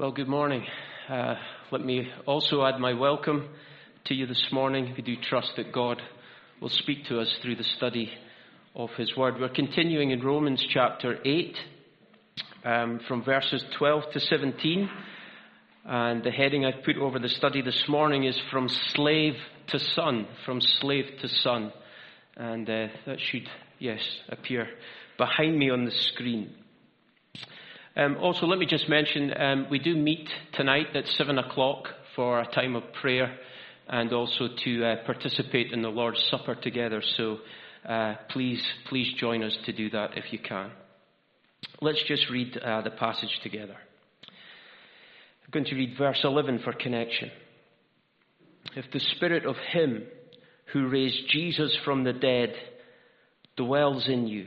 Well, good morning. Uh, let me also add my welcome to you this morning. We do trust that God will speak to us through the study of His Word. We're continuing in Romans chapter 8, um, from verses 12 to 17. And the heading I've put over the study this morning is From Slave to Son. From Slave to Son. And uh, that should, yes, appear behind me on the screen. Um, also, let me just mention um, we do meet tonight at 7 o'clock for a time of prayer and also to uh, participate in the Lord's Supper together. So uh, please, please join us to do that if you can. Let's just read uh, the passage together. I'm going to read verse 11 for connection. If the spirit of him who raised Jesus from the dead dwells in you,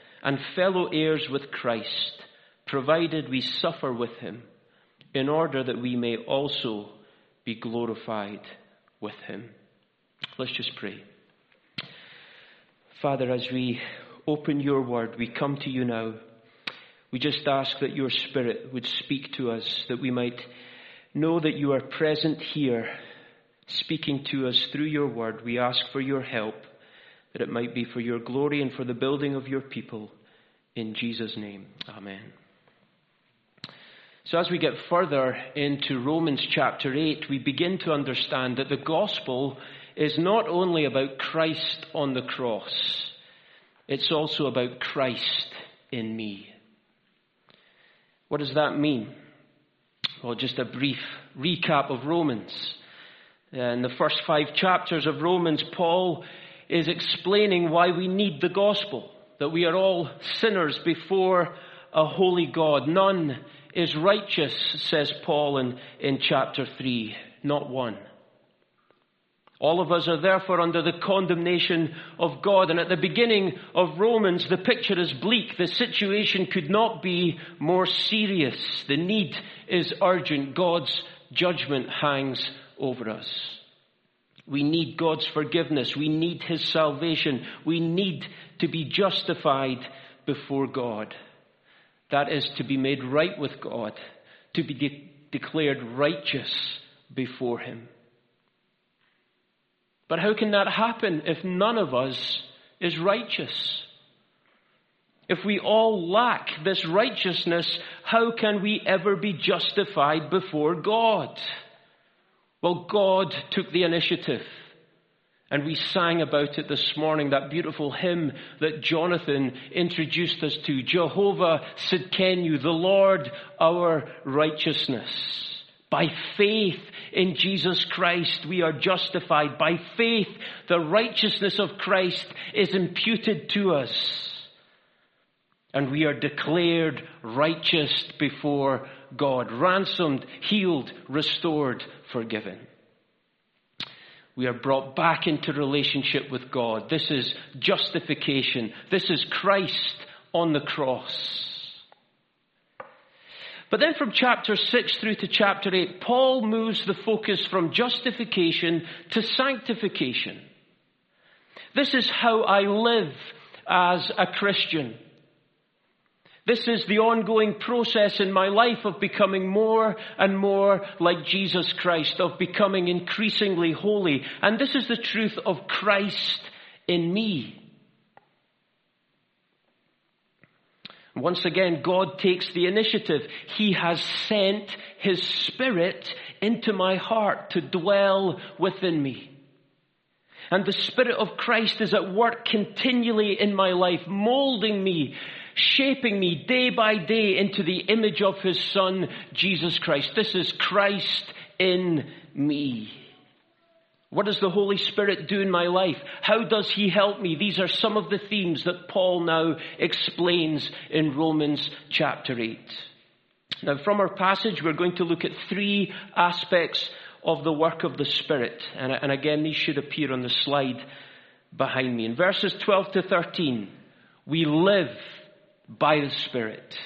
and fellow heirs with Christ, provided we suffer with him, in order that we may also be glorified with him. Let's just pray. Father, as we open your word, we come to you now. We just ask that your Spirit would speak to us, that we might know that you are present here, speaking to us through your word. We ask for your help that it might be for your glory and for the building of your people. In Jesus' name, Amen. So, as we get further into Romans chapter 8, we begin to understand that the gospel is not only about Christ on the cross, it's also about Christ in me. What does that mean? Well, just a brief recap of Romans. In the first five chapters of Romans, Paul is explaining why we need the gospel, that we are all sinners before a holy God. None is righteous, says Paul in, in chapter 3, not one. All of us are therefore under the condemnation of God. And at the beginning of Romans, the picture is bleak. The situation could not be more serious. The need is urgent. God's judgment hangs over us. We need God's forgiveness. We need His salvation. We need to be justified before God. That is to be made right with God, to be de- declared righteous before Him. But how can that happen if none of us is righteous? If we all lack this righteousness, how can we ever be justified before God? Well, God took the initiative. And we sang about it this morning, that beautiful hymn that Jonathan introduced us to. Jehovah Tsidkenu, the Lord our righteousness. By faith in Jesus Christ, we are justified. By faith, the righteousness of Christ is imputed to us. And we are declared righteous before God, ransomed, healed, restored, forgiven. We are brought back into relationship with God. This is justification. This is Christ on the cross. But then from chapter 6 through to chapter 8, Paul moves the focus from justification to sanctification. This is how I live as a Christian. This is the ongoing process in my life of becoming more and more like Jesus Christ, of becoming increasingly holy. And this is the truth of Christ in me. Once again, God takes the initiative. He has sent His Spirit into my heart to dwell within me. And the Spirit of Christ is at work continually in my life, molding me, shaping me day by day into the image of His Son, Jesus Christ. This is Christ in me. What does the Holy Spirit do in my life? How does He help me? These are some of the themes that Paul now explains in Romans chapter 8. Now, from our passage, we're going to look at three aspects of the work of the Spirit. And, and again, these should appear on the slide behind me. In verses 12 to 13, we live by the Spirit.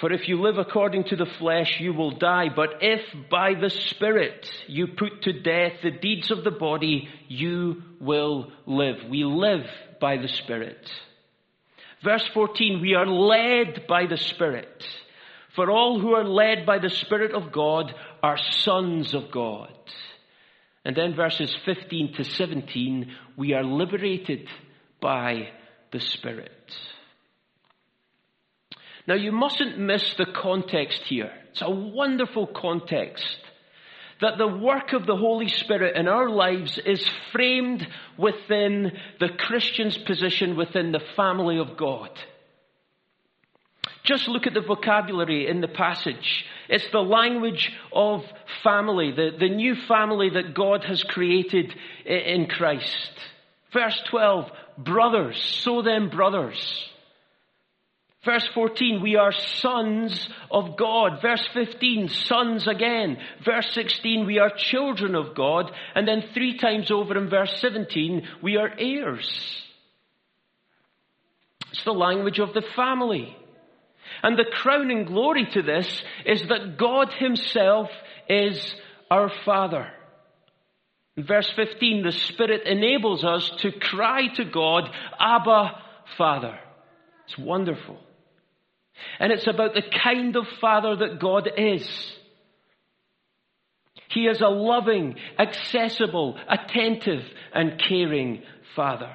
For if you live according to the flesh, you will die. But if by the Spirit you put to death the deeds of the body, you will live. We live by the Spirit. Verse 14, we are led by the Spirit. For all who are led by the Spirit of God are sons of God. And then verses 15 to 17, we are liberated by the Spirit. Now you mustn't miss the context here. It's a wonderful context that the work of the Holy Spirit in our lives is framed within the Christian's position within the family of God. Just look at the vocabulary in the passage. It's the language of family, the, the new family that God has created in Christ. Verse 12, brothers, so then brothers. Verse 14, we are sons of God. Verse 15, sons again. Verse 16, we are children of God. And then three times over in verse 17, we are heirs. It's the language of the family. And the crowning glory to this is that God Himself is our Father. In verse 15, the Spirit enables us to cry to God, Abba, Father. It's wonderful. And it's about the kind of Father that God is. He is a loving, accessible, attentive, and caring Father.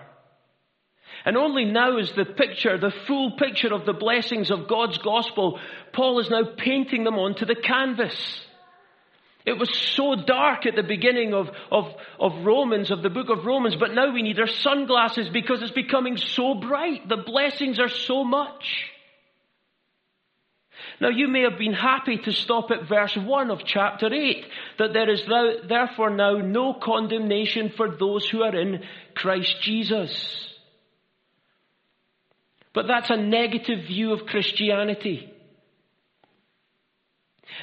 And only now is the picture, the full picture of the blessings of God's gospel, Paul is now painting them onto the canvas. It was so dark at the beginning of, of, of Romans, of the book of Romans, but now we need our sunglasses because it's becoming so bright. The blessings are so much. Now you may have been happy to stop at verse 1 of chapter 8, that there is therefore now no condemnation for those who are in Christ Jesus. But that's a negative view of Christianity.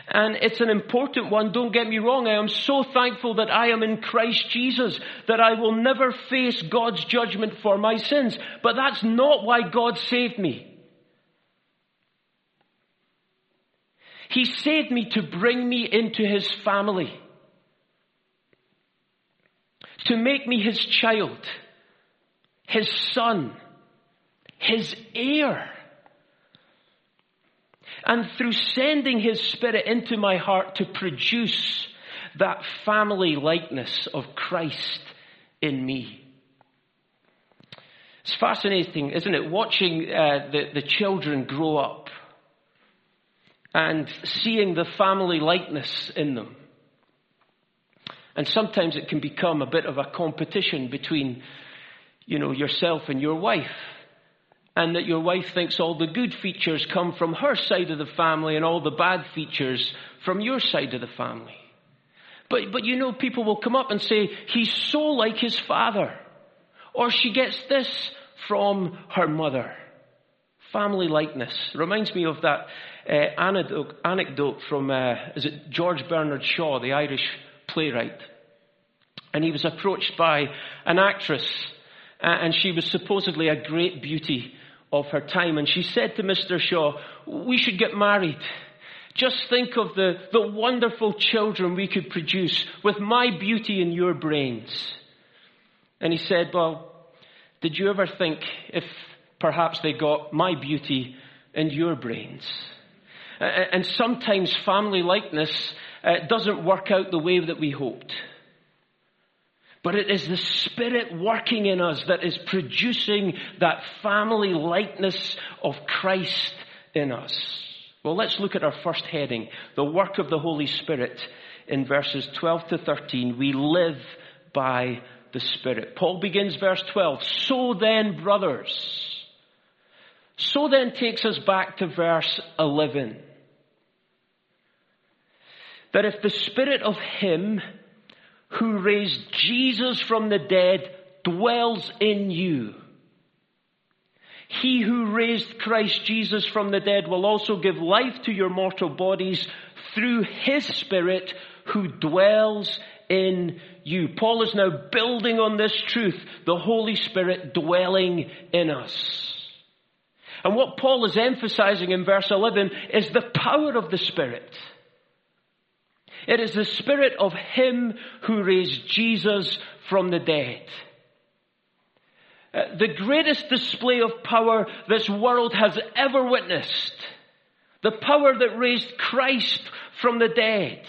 And it's an important one, don't get me wrong. I am so thankful that I am in Christ Jesus, that I will never face God's judgment for my sins. But that's not why God saved me. He saved me to bring me into His family. To make me His child. His son his heir. And through sending his spirit into my heart to produce that family likeness of Christ in me. It's fascinating, isn't it? Watching uh, the, the children grow up and seeing the family likeness in them. And sometimes it can become a bit of a competition between, you know, yourself and your wife and that your wife thinks all the good features come from her side of the family and all the bad features from your side of the family. But, but you know, people will come up and say, he's so like his father. Or she gets this from her mother. Family likeness. Reminds me of that uh, anecdote, anecdote from, uh, is it George Bernard Shaw, the Irish playwright? And he was approached by an actress, uh, and she was supposedly a great beauty of her time. And she said to Mr. Shaw, we should get married. Just think of the, the wonderful children we could produce with my beauty and your brains. And he said, well, did you ever think if perhaps they got my beauty and your brains? And sometimes family likeness uh, doesn't work out the way that we hoped. But it is the Spirit working in us that is producing that family likeness of Christ in us. Well, let's look at our first heading, the work of the Holy Spirit in verses 12 to 13. We live by the Spirit. Paul begins verse 12. So then, brothers. So then takes us back to verse 11. That if the Spirit of Him who raised Jesus from the dead dwells in you. He who raised Christ Jesus from the dead will also give life to your mortal bodies through His Spirit who dwells in you. Paul is now building on this truth, the Holy Spirit dwelling in us. And what Paul is emphasizing in verse 11 is the power of the Spirit. It is the Spirit of Him who raised Jesus from the dead. Uh, the greatest display of power this world has ever witnessed. The power that raised Christ from the dead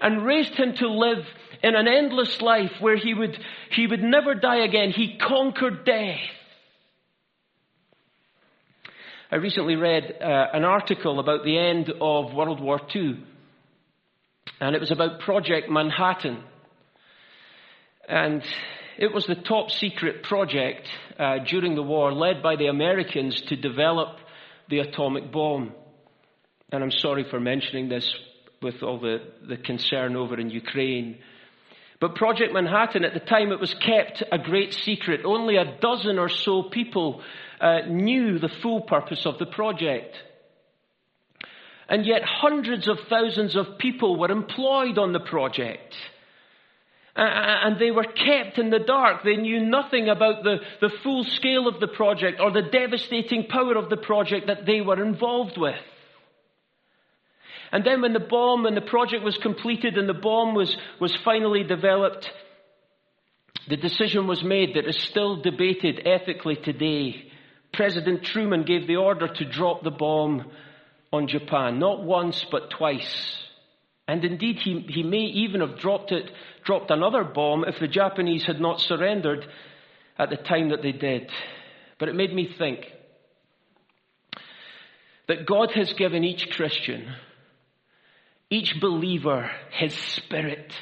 and raised him to live in an endless life where he would, he would never die again. He conquered death. I recently read uh, an article about the end of World War II and it was about Project Manhattan. And it was the top secret project uh, during the war led by the Americans to develop the atomic bomb. And I'm sorry for mentioning this with all the, the concern over in Ukraine. But Project Manhattan, at the time, it was kept a great secret. Only a dozen or so people uh, knew the full purpose of the project. And yet hundreds of thousands of people were employed on the project. And they were kept in the dark. They knew nothing about the, the full scale of the project or the devastating power of the project that they were involved with. And then when the bomb and the project was completed and the bomb was, was finally developed, the decision was made that is still debated ethically today. President Truman gave the order to drop the bomb on Japan, not once but twice. And indeed, he, he may even have dropped it, dropped another bomb if the Japanese had not surrendered at the time that they did. But it made me think that God has given each Christian, each believer, his spirit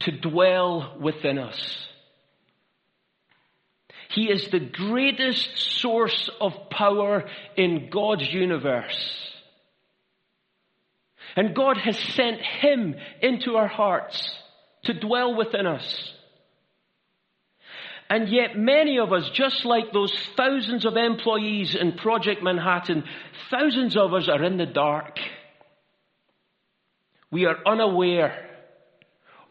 to dwell within us. He is the greatest source of power in God's universe. And God has sent Him into our hearts to dwell within us. And yet many of us, just like those thousands of employees in Project Manhattan, thousands of us are in the dark. We are unaware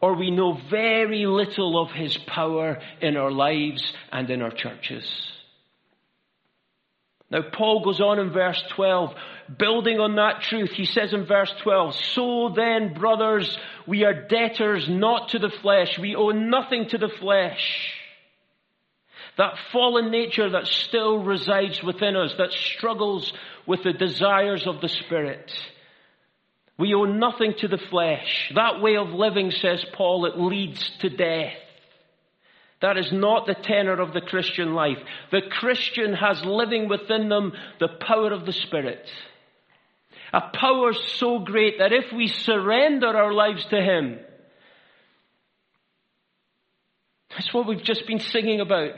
or we know very little of His power in our lives and in our churches. Now, Paul goes on in verse 12, building on that truth. He says in verse 12, So then, brothers, we are debtors not to the flesh. We owe nothing to the flesh. That fallen nature that still resides within us, that struggles with the desires of the Spirit. We owe nothing to the flesh. That way of living, says Paul, it leads to death. That is not the tenor of the Christian life. The Christian has living within them the power of the Spirit. A power so great that if we surrender our lives to Him, that's what we've just been singing about.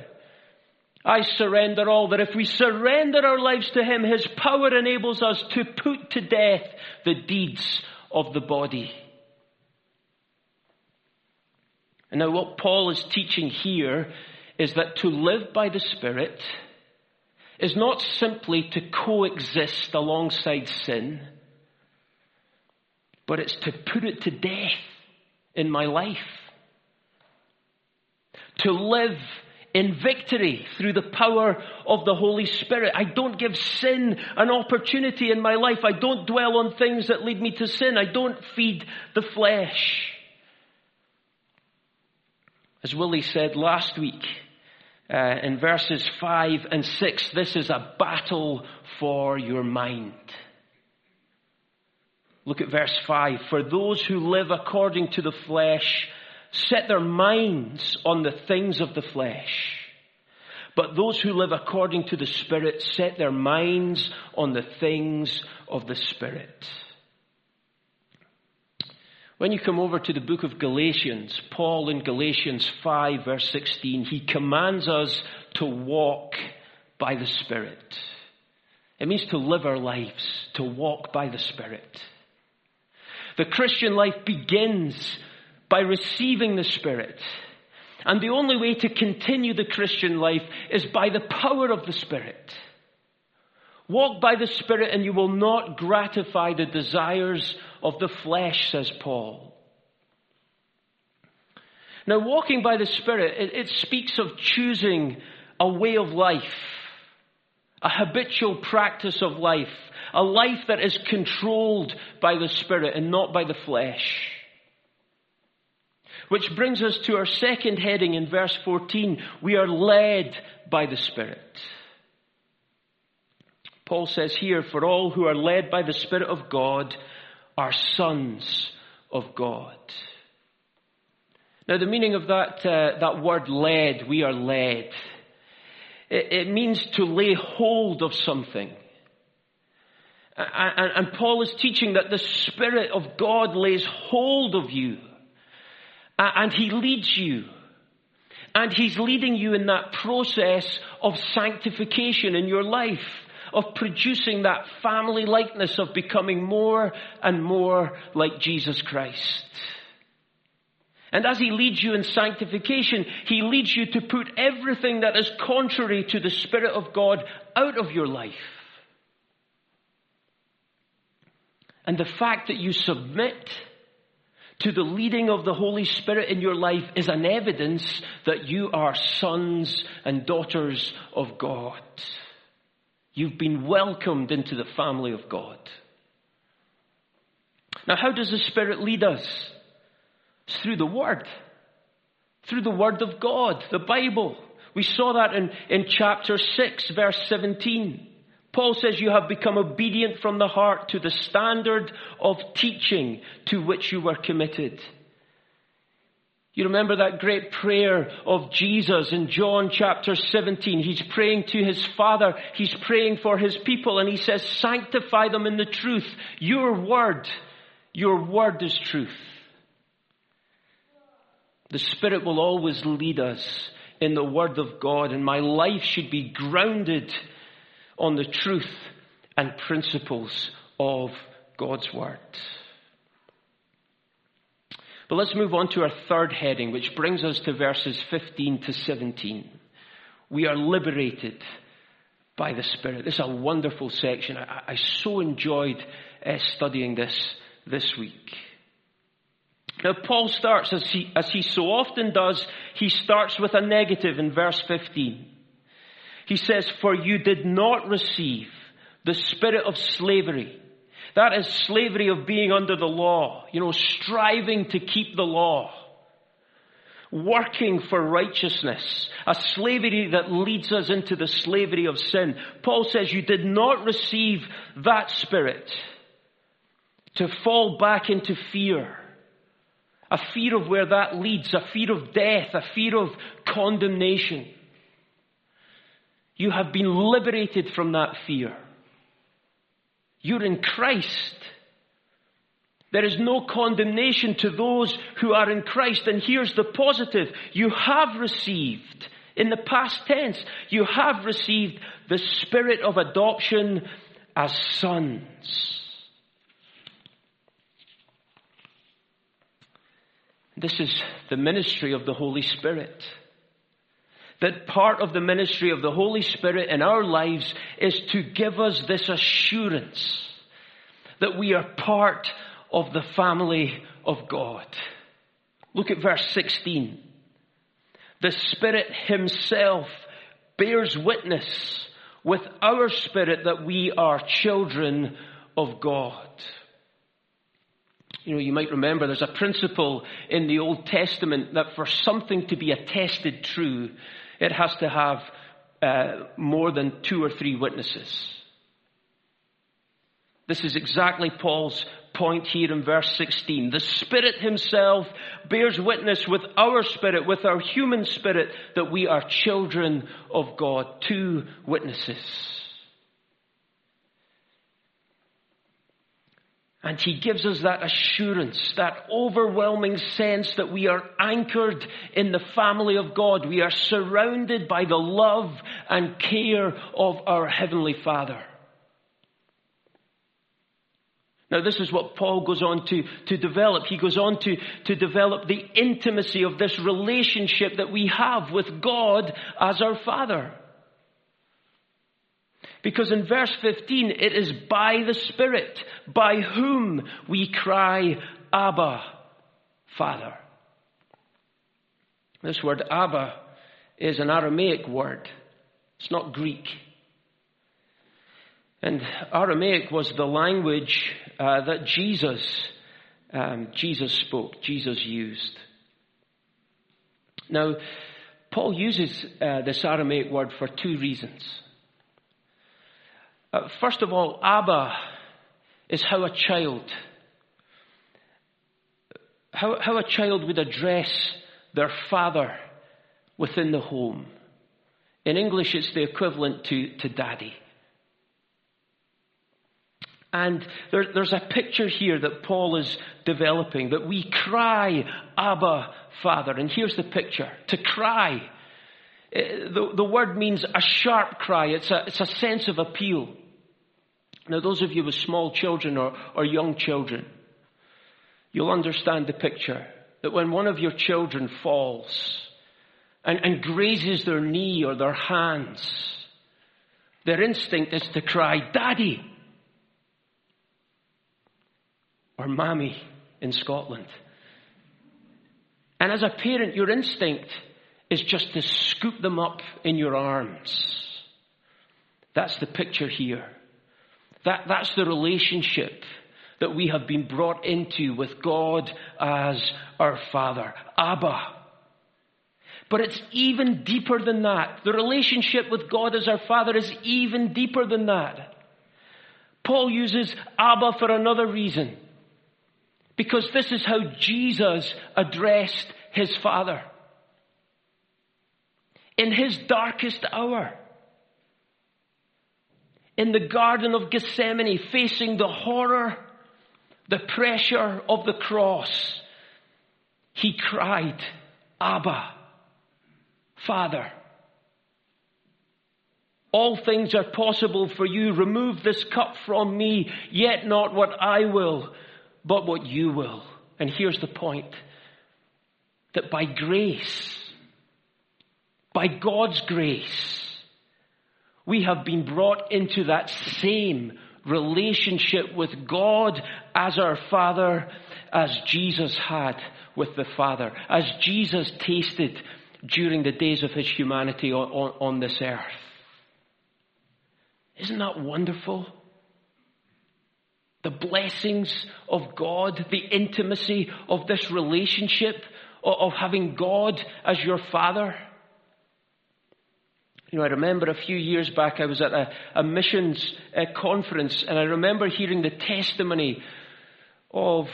I surrender all. That if we surrender our lives to Him, His power enables us to put to death the deeds of the body. And now what Paul is teaching here is that to live by the Spirit is not simply to coexist alongside sin, but it's to put it to death in my life. To live in victory through the power of the Holy Spirit. I don't give sin an opportunity in my life. I don't dwell on things that lead me to sin. I don't feed the flesh. As Willie said last week, uh, in verses 5 and 6, this is a battle for your mind. Look at verse 5. For those who live according to the flesh set their minds on the things of the flesh. But those who live according to the Spirit set their minds on the things of the Spirit. When you come over to the book of Galatians, Paul in Galatians 5 verse 16, he commands us to walk by the Spirit. It means to live our lives, to walk by the Spirit. The Christian life begins by receiving the Spirit. And the only way to continue the Christian life is by the power of the Spirit. Walk by the Spirit and you will not gratify the desires of the flesh, says Paul. Now, walking by the Spirit, it, it speaks of choosing a way of life, a habitual practice of life, a life that is controlled by the Spirit and not by the flesh. Which brings us to our second heading in verse 14. We are led by the Spirit. Paul says here, for all who are led by the Spirit of God are sons of God. Now the meaning of that, uh, that word led, we are led. It, it means to lay hold of something. And, and Paul is teaching that the Spirit of God lays hold of you and He leads you. And He's leading you in that process of sanctification in your life, of producing that family likeness of becoming more and more like Jesus Christ. And as He leads you in sanctification, He leads you to put everything that is contrary to the Spirit of God out of your life. And the fact that you submit to the leading of the Holy Spirit in your life is an evidence that you are sons and daughters of God. You've been welcomed into the family of God. Now, how does the Spirit lead us? It's through the Word. Through the Word of God, the Bible. We saw that in, in chapter 6, verse 17. Paul says you have become obedient from the heart to the standard of teaching to which you were committed. You remember that great prayer of Jesus in John chapter 17. He's praying to his Father. He's praying for his people and he says, sanctify them in the truth. Your word, your word is truth. The Spirit will always lead us in the word of God and my life should be grounded on the truth and principles of God's Word. But let's move on to our third heading, which brings us to verses 15 to 17. We are liberated by the Spirit. This is a wonderful section. I, I so enjoyed uh, studying this this week. Now, Paul starts, as he, as he so often does, he starts with a negative in verse 15. He says, For you did not receive the spirit of slavery. That is slavery of being under the law, you know, striving to keep the law, working for righteousness, a slavery that leads us into the slavery of sin. Paul says, You did not receive that spirit to fall back into fear. A fear of where that leads, a fear of death, a fear of condemnation. You have been liberated from that fear. You're in Christ. There is no condemnation to those who are in Christ. And here's the positive. You have received, in the past tense, you have received the spirit of adoption as sons. This is the ministry of the Holy Spirit that part of the ministry of the Holy Spirit in our lives is to give us this assurance that we are part of the family of God. Look at verse 16. The Spirit Himself bears witness with our spirit that we are children of God. You know, you might remember there's a principle in the Old Testament that for something to be attested true, it has to have uh, more than two or three witnesses. This is exactly Paul's point here in verse 16. The Spirit Himself bears witness with our spirit, with our human spirit, that we are children of God. Two witnesses. And he gives us that assurance, that overwhelming sense that we are anchored in the family of God. We are surrounded by the love and care of our Heavenly Father. Now, this is what Paul goes on to, to develop. He goes on to, to develop the intimacy of this relationship that we have with God as our Father. Because in verse 15, it is by the Spirit by whom we cry, Abba, Father. This word Abba is an Aramaic word. It's not Greek. And Aramaic was the language uh, that Jesus, um, Jesus spoke, Jesus used. Now, Paul uses uh, this Aramaic word for two reasons. Uh, first of all, Abba is how a child, how, how a child would address their father within the home. In English, it's the equivalent to, to daddy. And there, there's a picture here that Paul is developing that we cry, Abba, Father. And here's the picture to cry. Eh, the, the word means a sharp cry, it's a, it's a sense of appeal. Now, those of you with small children or, or young children, you'll understand the picture that when one of your children falls and, and grazes their knee or their hands, their instinct is to cry, Daddy! Or Mammy in Scotland. And as a parent, your instinct is just to scoop them up in your arms. That's the picture here. That, that's the relationship that we have been brought into with God as our Father. Abba. But it's even deeper than that. The relationship with God as our Father is even deeper than that. Paul uses Abba for another reason. Because this is how Jesus addressed his Father. In his darkest hour, in the Garden of Gethsemane, facing the horror, the pressure of the cross, he cried, Abba, Father. All things are possible for you. Remove this cup from me, yet not what I will, but what you will. And here's the point that by grace, by God's grace, we have been brought into that same relationship with God as our Father, as Jesus had with the Father, as Jesus tasted during the days of his humanity on, on, on this earth. Isn't that wonderful? The blessings of God, the intimacy of this relationship, of, of having God as your Father. You know, I remember a few years back I was at a, a missions uh, conference and I remember hearing the testimony of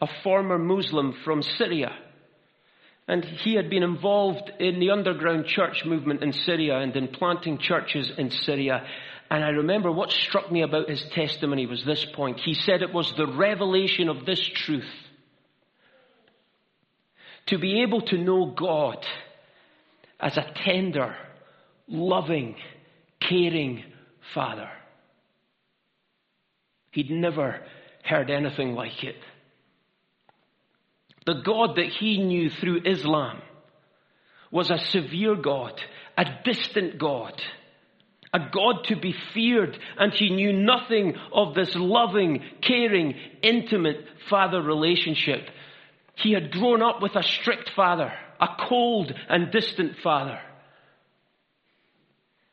a former Muslim from Syria. And he had been involved in the underground church movement in Syria and in planting churches in Syria. And I remember what struck me about his testimony was this point. He said it was the revelation of this truth. To be able to know God as a tender, loving, caring Father. He'd never heard anything like it. The God that he knew through Islam was a severe God, a distant God, a God to be feared, and he knew nothing of this loving, caring, intimate father relationship. He had grown up with a strict father, a cold and distant father.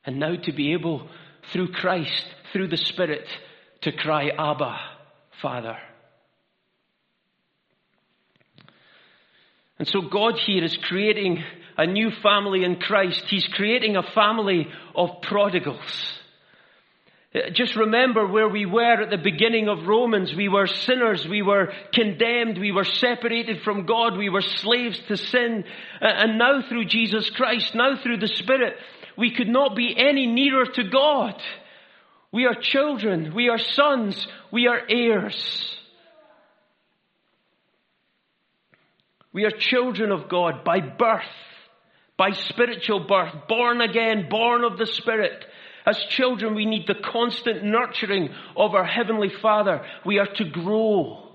And now to be able, through Christ, through the Spirit, to cry, Abba, Father. And so God here is creating a new family in Christ. He's creating a family of prodigals. Uh, just remember where we were at the beginning of Romans. We were sinners. We were condemned. We were separated from God. We were slaves to sin. Uh, and now through Jesus Christ, now through the Spirit, we could not be any nearer to God. We are children. We are sons. We are heirs. We are children of God by birth, by spiritual birth, born again, born of the Spirit. As children, we need the constant nurturing of our Heavenly Father. We are to grow.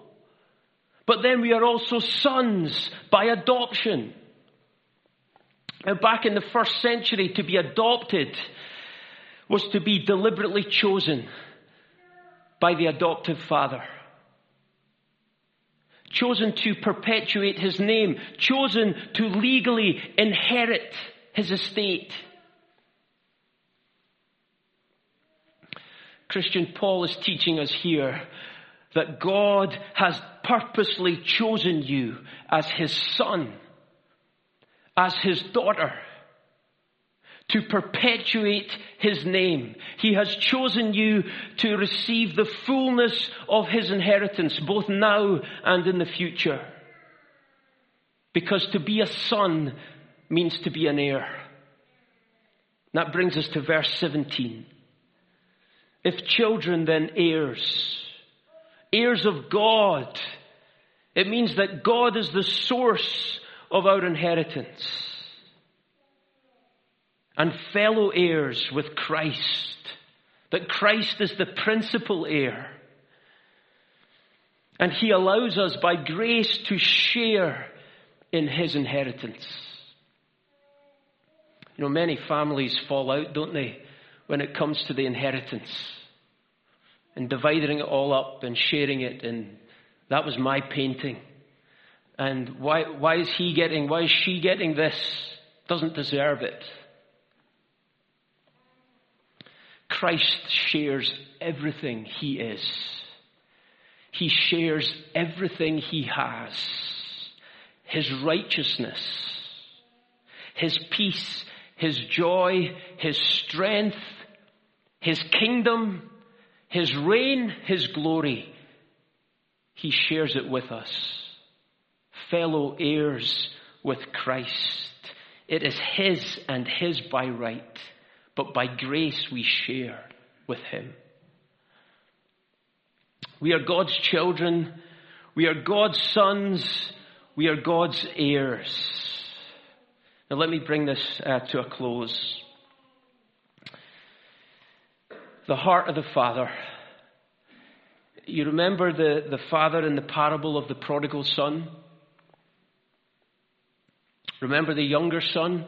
But then we are also sons by adoption. Back in the first century, to be adopted was to be deliberately chosen by the adoptive father. Chosen to perpetuate his name. Chosen to legally inherit his estate. Christian Paul is teaching us here that God has purposely chosen you as his son, as his daughter, to perpetuate his name. He has chosen you to receive the fullness of his inheritance, both now and in the future. Because to be a son means to be an heir. That brings us to verse 17. If children, then heirs. Heirs of God. It means that God is the source of our inheritance. And fellow heirs with Christ. That Christ is the principal heir. And He allows us by grace to share in His inheritance. You know, many families fall out, don't they, when it comes to the inheritance and dividing it all up and sharing it. And that was my painting. And why, why is he getting, why is she getting this? Doesn't deserve it. Christ shares everything he is. He shares everything he has. His righteousness, his peace, his joy, his strength, his kingdom, his reign, His glory, He shares it with us. Fellow heirs with Christ. It is His and His by right, but by grace we share with Him. We are God's children. We are God's sons. We are God's heirs. Now let me bring this uh, to a close the heart of the Father. You remember the, the father in the parable of the prodigal son? Remember the younger son?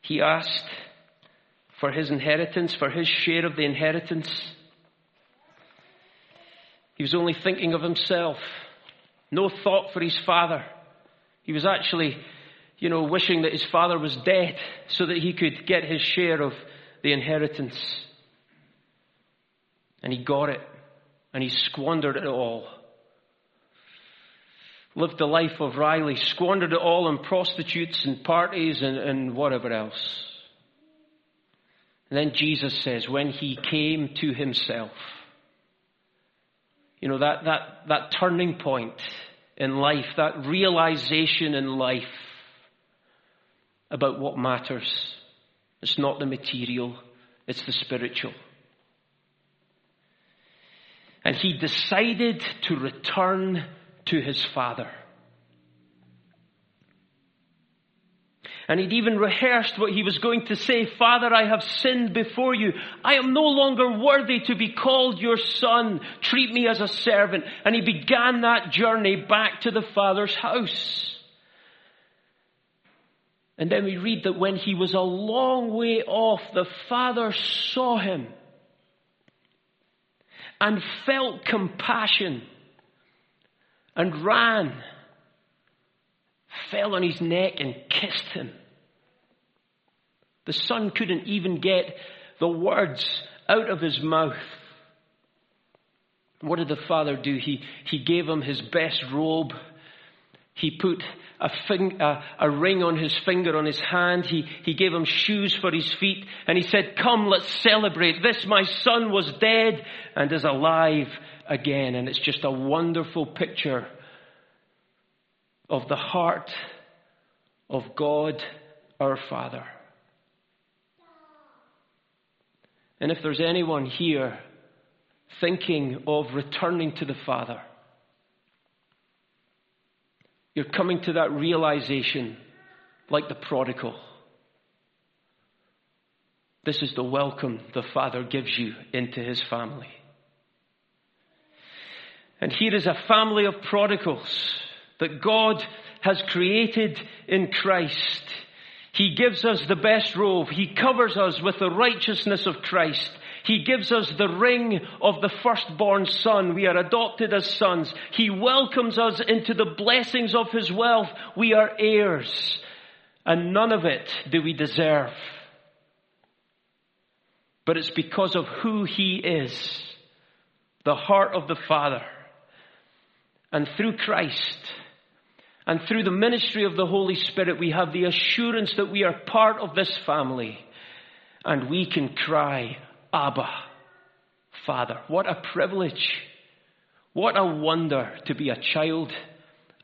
He asked for his inheritance, for his share of the inheritance. He was only thinking of himself. No thought for his father. He was actually, you know, wishing that his father was dead so that he could get his share of the inheritance. And he got it. And he squandered it all. Lived the life of Riley, squandered it all on prostitutes and parties and, and whatever else. And then Jesus says, when he came to himself, you know, that, that, that turning point in life, that realization in life about what matters. It's not the material, it's the spiritual and he decided to return to his father. And he'd even rehearsed what he was going to say. Father, I have sinned before you. I am no longer worthy to be called your son. Treat me as a servant. And he began that journey back to the father's house. And then we read that when he was a long way off, the father saw him and felt compassion and ran, fell on his neck and kissed him. The son couldn't even get the words out of his mouth. What did the father do? He, he gave him his best robe. He put a, fing, a, a, ring on his finger on his hand. He, he gave him shoes for his feet. And he said, Come, let's celebrate. This, my son, was dead and is alive again. And it's just a wonderful picture of the heart of God our Father. And if there's anyone here thinking of returning to the Father, you're coming to that realization like the prodigal. This is the welcome the Father gives you into His family. And here is a family of prodigals that God has created in Christ. He gives us the best robe. He covers us with the righteousness of Christ. He gives us the ring of the firstborn son. We are adopted as sons. He welcomes us into the blessings of his wealth. We are heirs. And none of it do we deserve. But it's because of who he is, the heart of the Father. And through Christ, and through the ministry of the Holy Spirit, we have the assurance that we are part of this family. And we can cry, Abba, Father. What a privilege. What a wonder to be a child,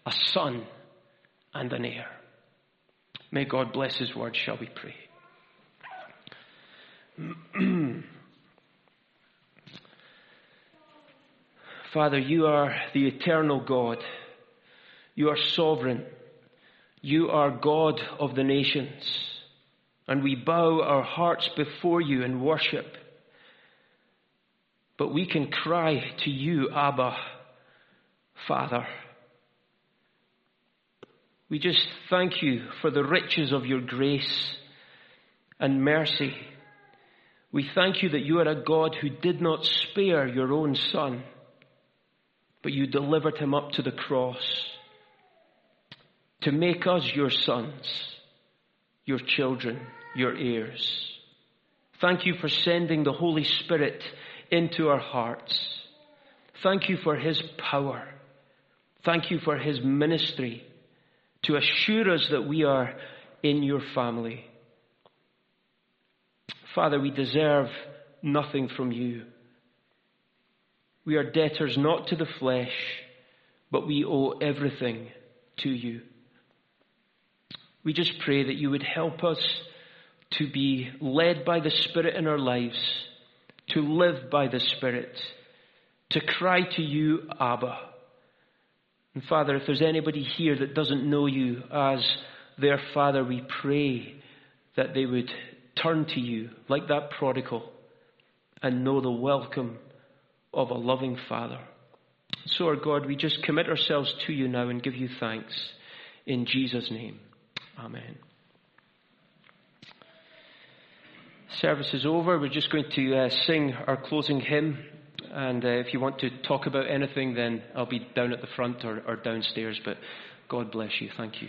a son, and an heir. May God bless His word, shall we pray. Father, you are the eternal God. You are sovereign. You are God of the nations. And we bow our hearts before you in worship. But we can cry to you, Abba, Father. We just thank you for the riches of your grace and mercy. We thank you that you are a God who did not spare your own Son, but you delivered him up to the cross to make us your sons, your children, your heirs. Thank you for sending the Holy Spirit into our hearts. Thank you for His power. Thank you for His ministry to assure us that we are in your family. Father, we deserve nothing from you. We are debtors not to the flesh, but we owe everything to you. We just pray that you would help us to be led by the Spirit in our lives to live by the Spirit, to cry to you, Abba. And Father, if there's anybody here that doesn't know you as their Father, we pray that they would turn to you like that prodigal and know the welcome of a loving Father. So, our God, we just commit ourselves to you now and give you thanks. In Jesus' name, Amen. service is over, we're just going to uh, sing our closing hymn. And uh, if you want to talk about anything, then I'll be down at the front or, or downstairs. But God bless you. Thank you.